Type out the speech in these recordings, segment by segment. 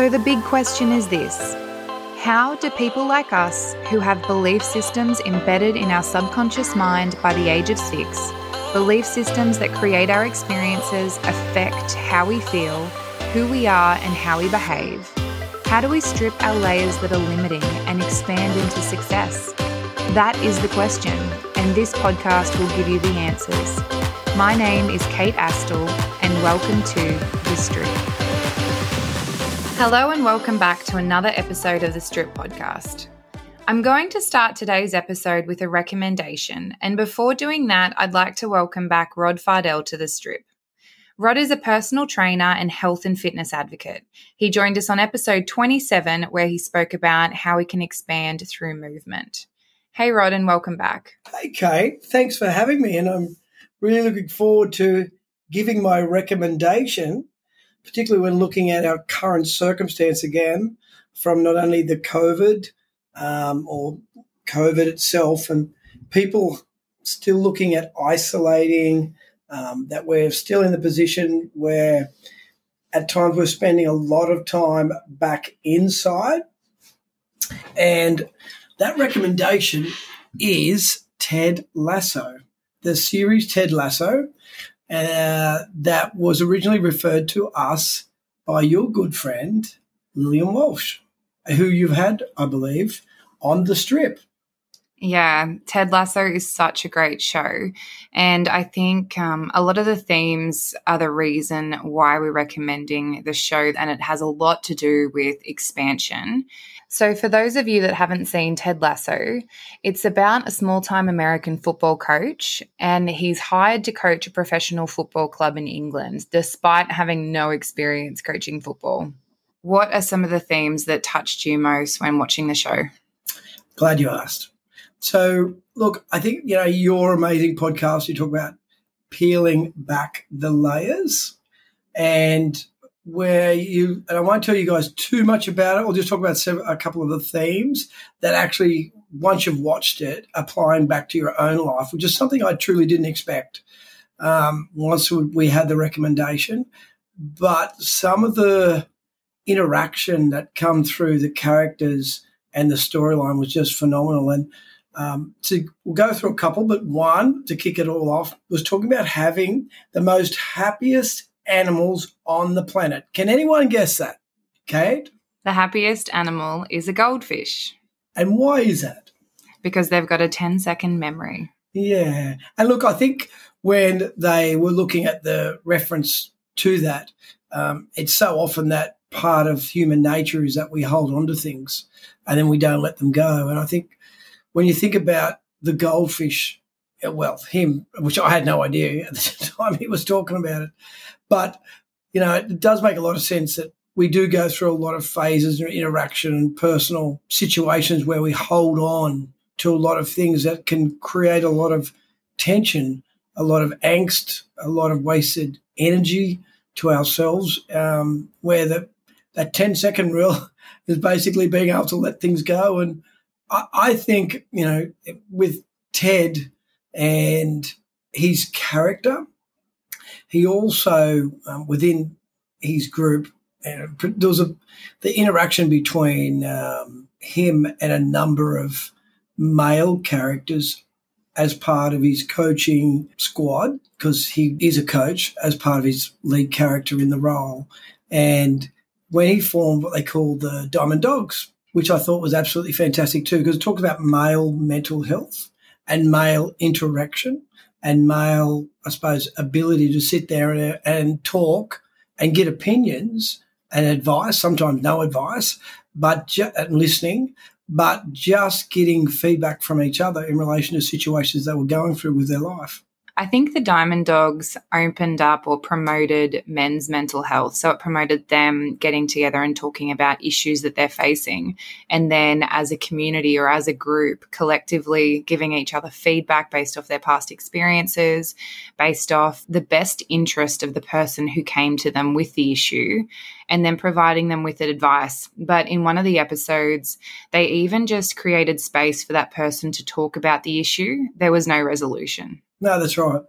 So the big question is this How do people like us, who have belief systems embedded in our subconscious mind by the age of six, belief systems that create our experiences, affect how we feel, who we are, and how we behave, how do we strip our layers that are limiting and expand into success? That is the question, and this podcast will give you the answers. My name is Kate Astill, and welcome to The Strip. Hello, and welcome back to another episode of The Strip podcast. I'm going to start today's episode with a recommendation, and before doing that, I'd like to welcome back Rod Fardell to The Strip. Rod is a personal trainer and health and fitness advocate. He joined us on episode 27, where he spoke about how we can expand through movement. Hey, Rod, and welcome back. Hey, Kate. Thanks for having me. And I'm really looking forward to giving my recommendation, particularly when looking at our current circumstance again from not only the COVID um, or COVID itself and people still looking at isolating um, that we're still in the position where at times we're spending a lot of time back inside. And that recommendation is Ted Lasso, the series Ted Lasso, uh, that was originally referred to us by your good friend, Lillian Walsh, who you've had, I believe, on the strip. Yeah, Ted Lasso is such a great show. And I think um, a lot of the themes are the reason why we're recommending the show, and it has a lot to do with expansion. So, for those of you that haven't seen Ted Lasso, it's about a small time American football coach, and he's hired to coach a professional football club in England, despite having no experience coaching football. What are some of the themes that touched you most when watching the show? Glad you asked. So, look, I think, you know, your amazing podcast, you talk about peeling back the layers and where you, and I won't tell you guys too much about it. I'll just talk about several, a couple of the themes that actually, once you've watched it, applying back to your own life, which is something I truly didn't expect um, once we had the recommendation. But some of the interaction that come through the characters and the storyline was just phenomenal. And um, to we'll go through a couple, but one to kick it all off was talking about having the most happiest animals on the planet. Can anyone guess that? Kate? The happiest animal is a goldfish. And why is that? Because they've got a 10 second memory. Yeah. And look, I think when they were looking at the reference to that, um, it's so often that part of human nature is that we hold on to things and then we don't let them go. And I think when you think about the goldfish, well, him, which I had no idea at the time he was talking about it, but you know, it does make a lot of sense that we do go through a lot of phases and interaction and personal situations where we hold on to a lot of things that can create a lot of tension, a lot of angst, a lot of wasted energy to ourselves, um, where the, that 10 second rule is basically being able to let things go and I, think, you know, with Ted and his character, he also, um, within his group, uh, there was a, the interaction between um, him and a number of male characters as part of his coaching squad because he is a coach as part of his lead character in the role. And when he formed what they call the Diamond Dogs, which I thought was absolutely fantastic too, because it talked about male mental health and male interaction and male, I suppose, ability to sit there and, and talk and get opinions and advice, sometimes no advice, but ju- and listening, but just getting feedback from each other in relation to situations they were going through with their life. I think the Diamond Dogs opened up or promoted men's mental health. So it promoted them getting together and talking about issues that they're facing. And then as a community or as a group, collectively giving each other feedback based off their past experiences, based off the best interest of the person who came to them with the issue, and then providing them with advice. But in one of the episodes, they even just created space for that person to talk about the issue. There was no resolution. No, that's right.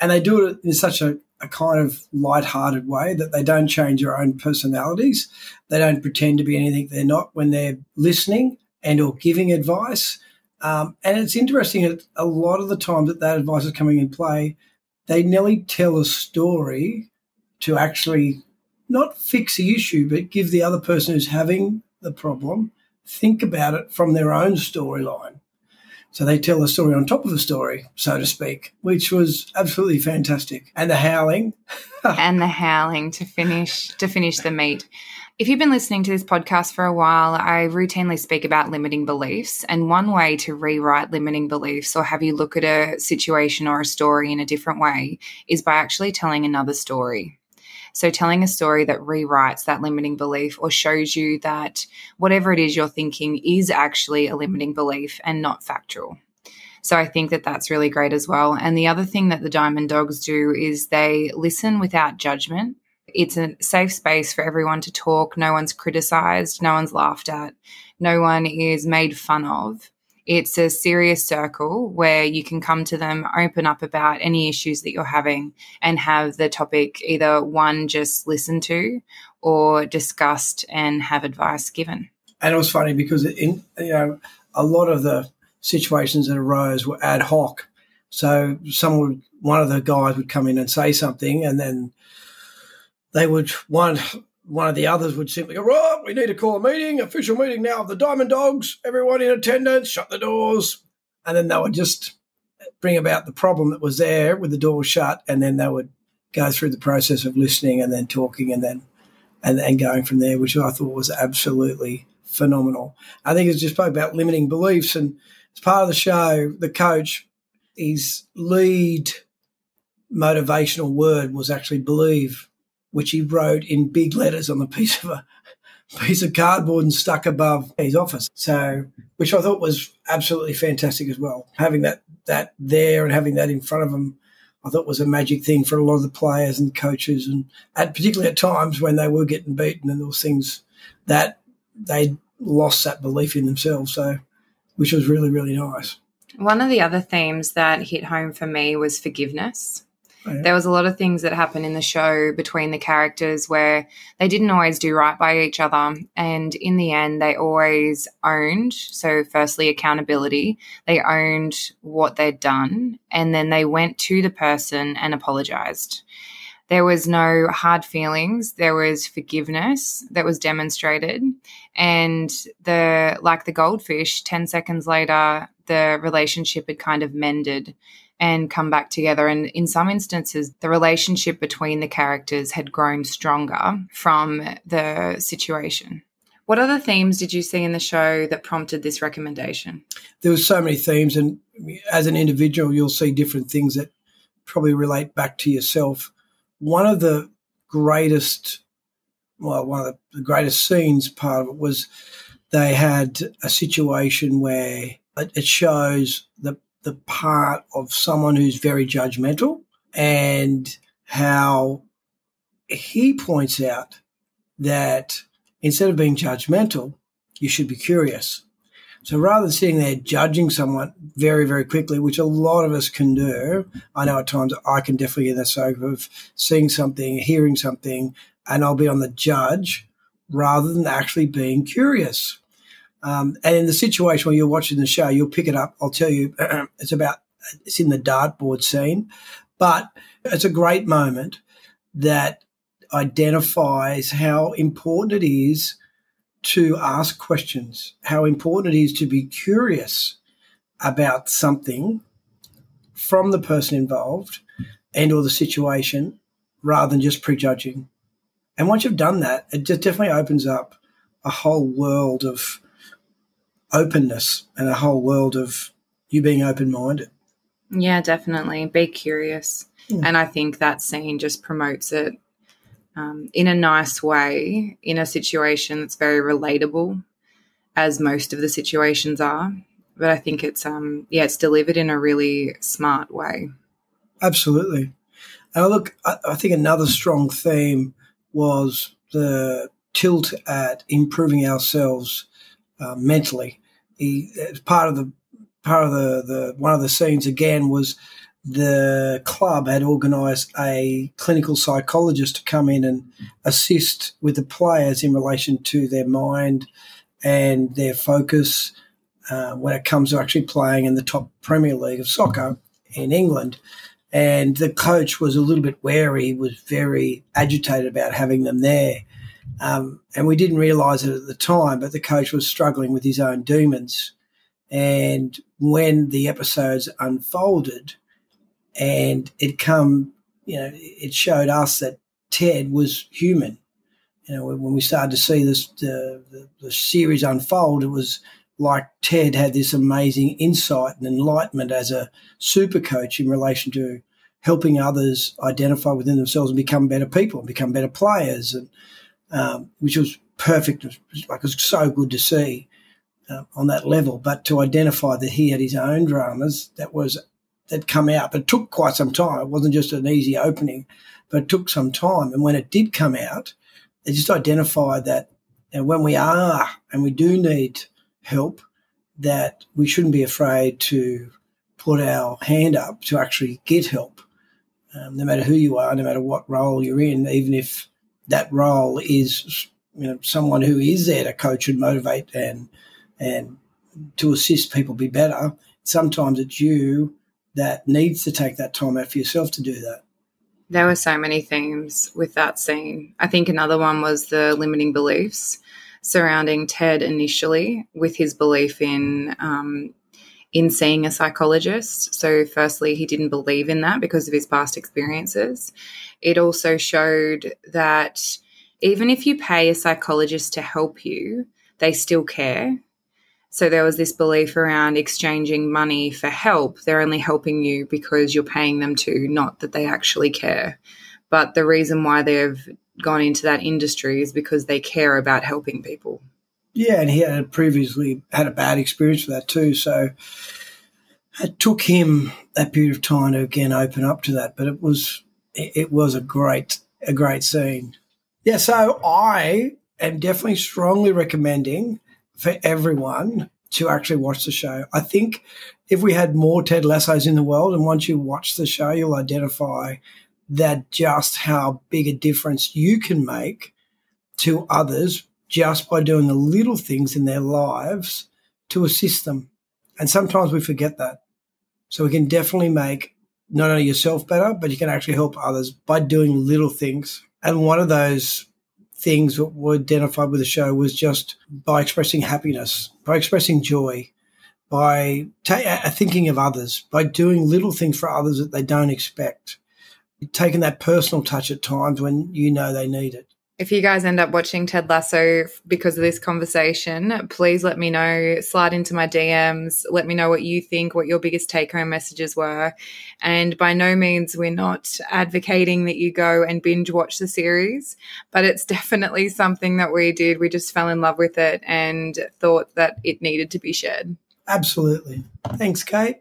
And they do it in such a a kind of light-hearted way that they don't change their own personalities. They don't pretend to be anything they're not when they're listening and or giving advice. Um, and it's interesting that a lot of the time that that advice is coming in play, they nearly tell a story to actually not fix the issue, but give the other person who's having the problem think about it from their own storyline. So they tell the story on top of the story, so to speak, which was absolutely fantastic. And the howling. and the howling to finish to finish the meat. If you've been listening to this podcast for a while, I routinely speak about limiting beliefs. And one way to rewrite limiting beliefs or have you look at a situation or a story in a different way is by actually telling another story. So, telling a story that rewrites that limiting belief or shows you that whatever it is you're thinking is actually a limiting belief and not factual. So, I think that that's really great as well. And the other thing that the Diamond Dogs do is they listen without judgment. It's a safe space for everyone to talk. No one's criticized, no one's laughed at, no one is made fun of. It's a serious circle where you can come to them, open up about any issues that you're having, and have the topic either one just listened to or discussed and have advice given. And it was funny because in you know a lot of the situations that arose were ad hoc. So someone, would, one of the guys would come in and say something, and then they would one one of the others would simply go, right, we need to call a meeting, official meeting now of the Diamond Dogs, everyone in attendance, shut the doors. And then they would just bring about the problem that was there with the door shut. And then they would go through the process of listening and then talking and then and, and going from there, which I thought was absolutely phenomenal. I think it's just about limiting beliefs. And as part of the show, the coach, his lead motivational word was actually believe which he wrote in big letters on a piece of a piece of cardboard and stuck above his office. So, which I thought was absolutely fantastic as well. Having that that there and having that in front of them, I thought was a magic thing for a lot of the players and coaches, and at particularly at times when they were getting beaten and those things that they lost that belief in themselves. So, which was really really nice. One of the other themes that hit home for me was forgiveness. There was a lot of things that happened in the show between the characters where they didn't always do right by each other. And in the end, they always owned. So, firstly, accountability. They owned what they'd done. And then they went to the person and apologized. There was no hard feelings. There was forgiveness that was demonstrated. And the, like the goldfish, 10 seconds later, the relationship had kind of mended and come back together. And in some instances, the relationship between the characters had grown stronger from the situation. What other themes did you see in the show that prompted this recommendation? There were so many themes, and as an individual, you'll see different things that probably relate back to yourself. One of the greatest, well, one of the greatest scenes part of it was they had a situation where it shows the the part of someone who's very judgmental and how he points out that instead of being judgmental, you should be curious. So rather than sitting there judging someone very, very quickly, which a lot of us can do, I know at times I can definitely get that soak of seeing something, hearing something, and I'll be on the judge rather than actually being curious. Um, and in the situation where you're watching the show, you'll pick it up. I'll tell you, it's about it's in the dartboard scene, but it's a great moment that identifies how important it is to ask questions, how important it is to be curious about something from the person involved and or the situation rather than just prejudging. And once you've done that, it just definitely opens up a whole world of openness and a whole world of you being open minded. Yeah, definitely. Be curious. Mm. And I think that scene just promotes it um, in a nice way in a situation that's very relatable, as most of the situations are. But I think it's um yeah, it's delivered in a really smart way. Absolutely. And look, I, I think another strong theme was the tilt at improving ourselves uh, mentally. He part of the part of the, the one of the scenes again was the club had organised a clinical psychologist to come in and assist with the players in relation to their mind and their focus uh, when it comes to actually playing in the top Premier League of soccer in England. And the coach was a little bit wary, was very agitated about having them there. Um, and we didn't realise it at the time, but the coach was struggling with his own demons. And when the episodes unfolded, and it come, you know, it showed us that Ted was human. You know, when we started to see this the, the, the series unfold, it was like Ted had this amazing insight and enlightenment as a super coach in relation to helping others identify within themselves and become better people and become better players, and um, which was perfect. It was, like it was so good to see uh, on that level. But to identify that he had his own dramas, that was that come out. But it took quite some time. It wasn't just an easy opening, but it took some time. And when it did come out, they just identified that you know, when we are and we do need help, that we shouldn't be afraid to put our hand up to actually get help, um, no matter who you are, no matter what role you're in, even if that role is you know someone who is there to coach and motivate and and to assist people be better. Sometimes it's you that needs to take that time out for yourself to do that. There were so many themes with that scene. I think another one was the limiting beliefs surrounding Ted initially, with his belief in um, in seeing a psychologist. So, firstly, he didn't believe in that because of his past experiences. It also showed that even if you pay a psychologist to help you, they still care so there was this belief around exchanging money for help. They're only helping you because you're paying them to, not that they actually care. But the reason why they've gone into that industry is because they care about helping people. Yeah, and he had previously had a bad experience with that too. So it took him that period of time to again open up to that. But it was it was a great a great scene. Yeah, so I am definitely strongly recommending for everyone to actually watch the show. I think if we had more Ted Lassos in the world, and once you watch the show, you'll identify that just how big a difference you can make to others just by doing the little things in their lives to assist them. And sometimes we forget that. So we can definitely make not only yourself better, but you can actually help others by doing little things. And one of those things that were identified with the show was just by expressing happiness, by expressing joy, by ta- uh, thinking of others, by doing little things for others that they don't expect, taking that personal touch at times when you know they need it if you guys end up watching Ted Lasso because of this conversation, please let me know. Slide into my DMs. Let me know what you think, what your biggest take home messages were. And by no means, we're not advocating that you go and binge watch the series, but it's definitely something that we did. We just fell in love with it and thought that it needed to be shared. Absolutely. Thanks, Kate.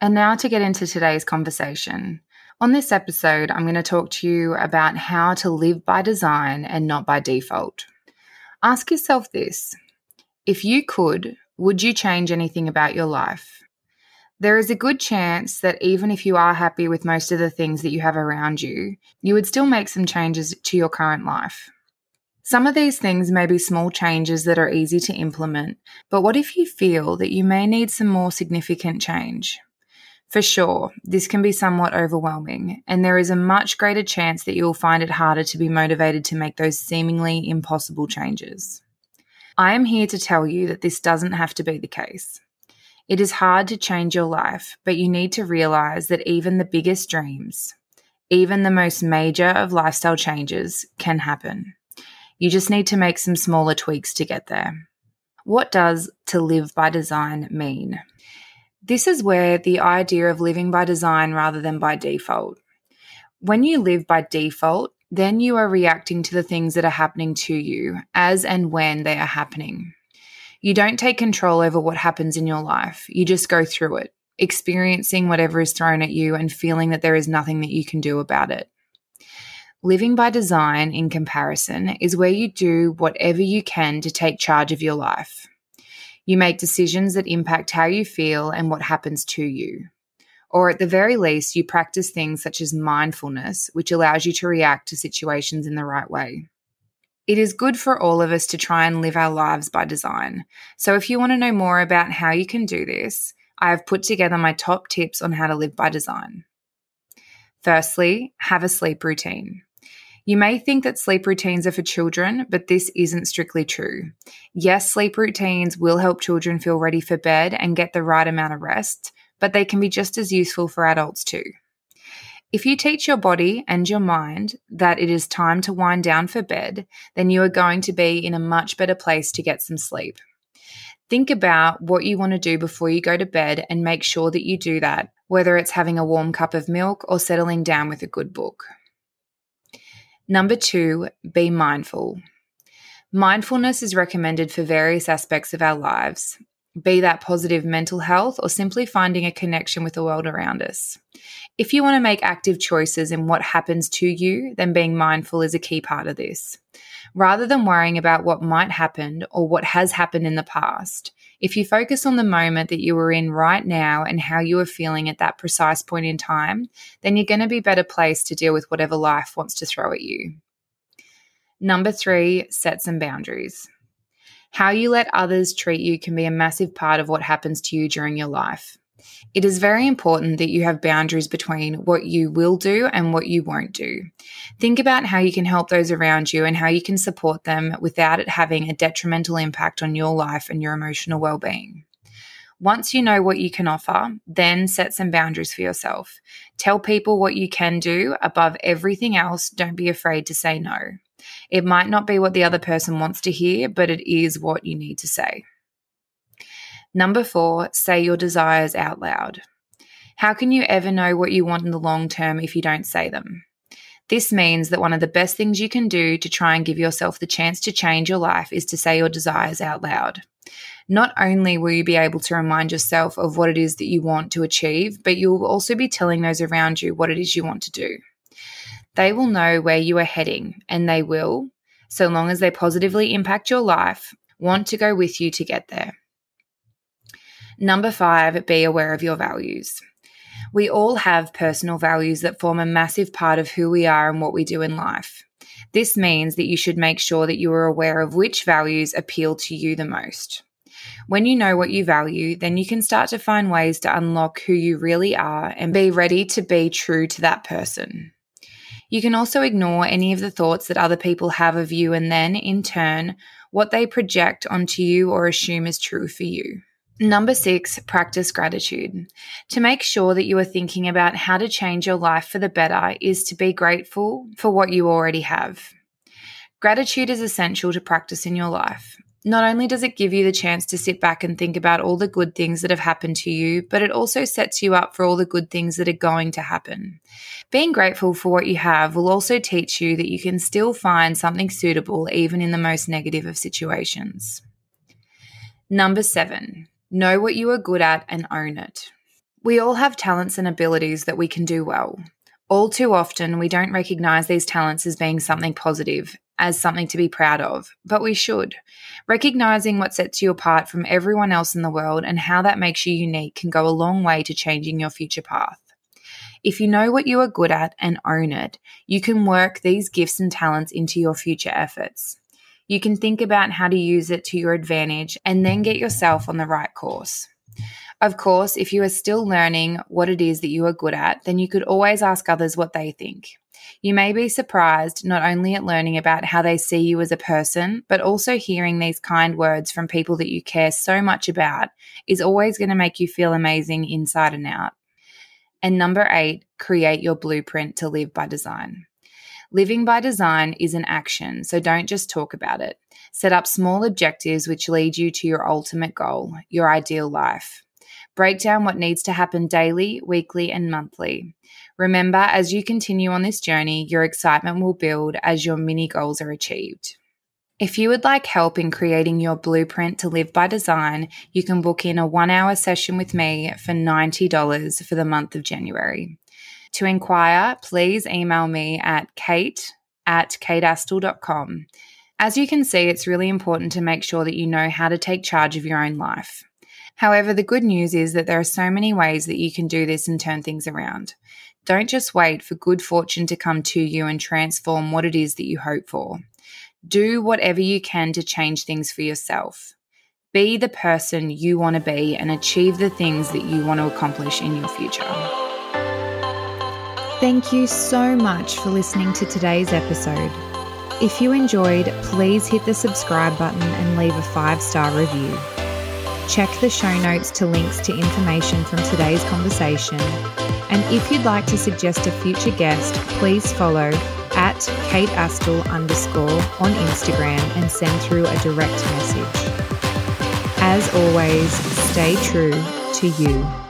And now to get into today's conversation. On this episode, I'm going to talk to you about how to live by design and not by default. Ask yourself this if you could, would you change anything about your life? There is a good chance that even if you are happy with most of the things that you have around you, you would still make some changes to your current life. Some of these things may be small changes that are easy to implement, but what if you feel that you may need some more significant change? For sure, this can be somewhat overwhelming, and there is a much greater chance that you will find it harder to be motivated to make those seemingly impossible changes. I am here to tell you that this doesn't have to be the case. It is hard to change your life, but you need to realize that even the biggest dreams, even the most major of lifestyle changes, can happen. You just need to make some smaller tweaks to get there. What does to live by design mean? This is where the idea of living by design rather than by default. When you live by default, then you are reacting to the things that are happening to you as and when they are happening. You don't take control over what happens in your life, you just go through it, experiencing whatever is thrown at you and feeling that there is nothing that you can do about it. Living by design, in comparison, is where you do whatever you can to take charge of your life. You make decisions that impact how you feel and what happens to you. Or at the very least, you practice things such as mindfulness, which allows you to react to situations in the right way. It is good for all of us to try and live our lives by design. So, if you want to know more about how you can do this, I have put together my top tips on how to live by design. Firstly, have a sleep routine. You may think that sleep routines are for children, but this isn't strictly true. Yes, sleep routines will help children feel ready for bed and get the right amount of rest, but they can be just as useful for adults too. If you teach your body and your mind that it is time to wind down for bed, then you are going to be in a much better place to get some sleep. Think about what you want to do before you go to bed and make sure that you do that, whether it's having a warm cup of milk or settling down with a good book. Number two, be mindful. Mindfulness is recommended for various aspects of our lives, be that positive mental health or simply finding a connection with the world around us. If you want to make active choices in what happens to you, then being mindful is a key part of this. Rather than worrying about what might happen or what has happened in the past, if you focus on the moment that you are in right now and how you are feeling at that precise point in time, then you're going to be better placed to deal with whatever life wants to throw at you. Number three, set some boundaries. How you let others treat you can be a massive part of what happens to you during your life. It is very important that you have boundaries between what you will do and what you won't do. Think about how you can help those around you and how you can support them without it having a detrimental impact on your life and your emotional well being. Once you know what you can offer, then set some boundaries for yourself. Tell people what you can do above everything else. Don't be afraid to say no. It might not be what the other person wants to hear, but it is what you need to say. Number four, say your desires out loud. How can you ever know what you want in the long term if you don't say them? This means that one of the best things you can do to try and give yourself the chance to change your life is to say your desires out loud. Not only will you be able to remind yourself of what it is that you want to achieve, but you will also be telling those around you what it is you want to do. They will know where you are heading, and they will, so long as they positively impact your life, want to go with you to get there. Number five, be aware of your values. We all have personal values that form a massive part of who we are and what we do in life. This means that you should make sure that you are aware of which values appeal to you the most. When you know what you value, then you can start to find ways to unlock who you really are and be ready to be true to that person. You can also ignore any of the thoughts that other people have of you and then, in turn, what they project onto you or assume is true for you. Number six, practice gratitude. To make sure that you are thinking about how to change your life for the better is to be grateful for what you already have. Gratitude is essential to practice in your life. Not only does it give you the chance to sit back and think about all the good things that have happened to you, but it also sets you up for all the good things that are going to happen. Being grateful for what you have will also teach you that you can still find something suitable even in the most negative of situations. Number seven, Know what you are good at and own it. We all have talents and abilities that we can do well. All too often, we don't recognize these talents as being something positive, as something to be proud of, but we should. Recognizing what sets you apart from everyone else in the world and how that makes you unique can go a long way to changing your future path. If you know what you are good at and own it, you can work these gifts and talents into your future efforts. You can think about how to use it to your advantage and then get yourself on the right course. Of course, if you are still learning what it is that you are good at, then you could always ask others what they think. You may be surprised not only at learning about how they see you as a person, but also hearing these kind words from people that you care so much about is always going to make you feel amazing inside and out. And number eight, create your blueprint to live by design. Living by design is an action, so don't just talk about it. Set up small objectives which lead you to your ultimate goal, your ideal life. Break down what needs to happen daily, weekly, and monthly. Remember, as you continue on this journey, your excitement will build as your mini goals are achieved. If you would like help in creating your blueprint to live by design, you can book in a one hour session with me for $90 for the month of January. To inquire, please email me at kate at kateastill.com. As you can see, it's really important to make sure that you know how to take charge of your own life. However, the good news is that there are so many ways that you can do this and turn things around. Don't just wait for good fortune to come to you and transform what it is that you hope for. Do whatever you can to change things for yourself. Be the person you want to be and achieve the things that you want to accomplish in your future. Thank you so much for listening to today's episode. If you enjoyed, please hit the subscribe button and leave a five star review. Check the show notes to links to information from today's conversation. And if you'd like to suggest a future guest, please follow at Kate Astill underscore on Instagram and send through a direct message. As always, stay true to you.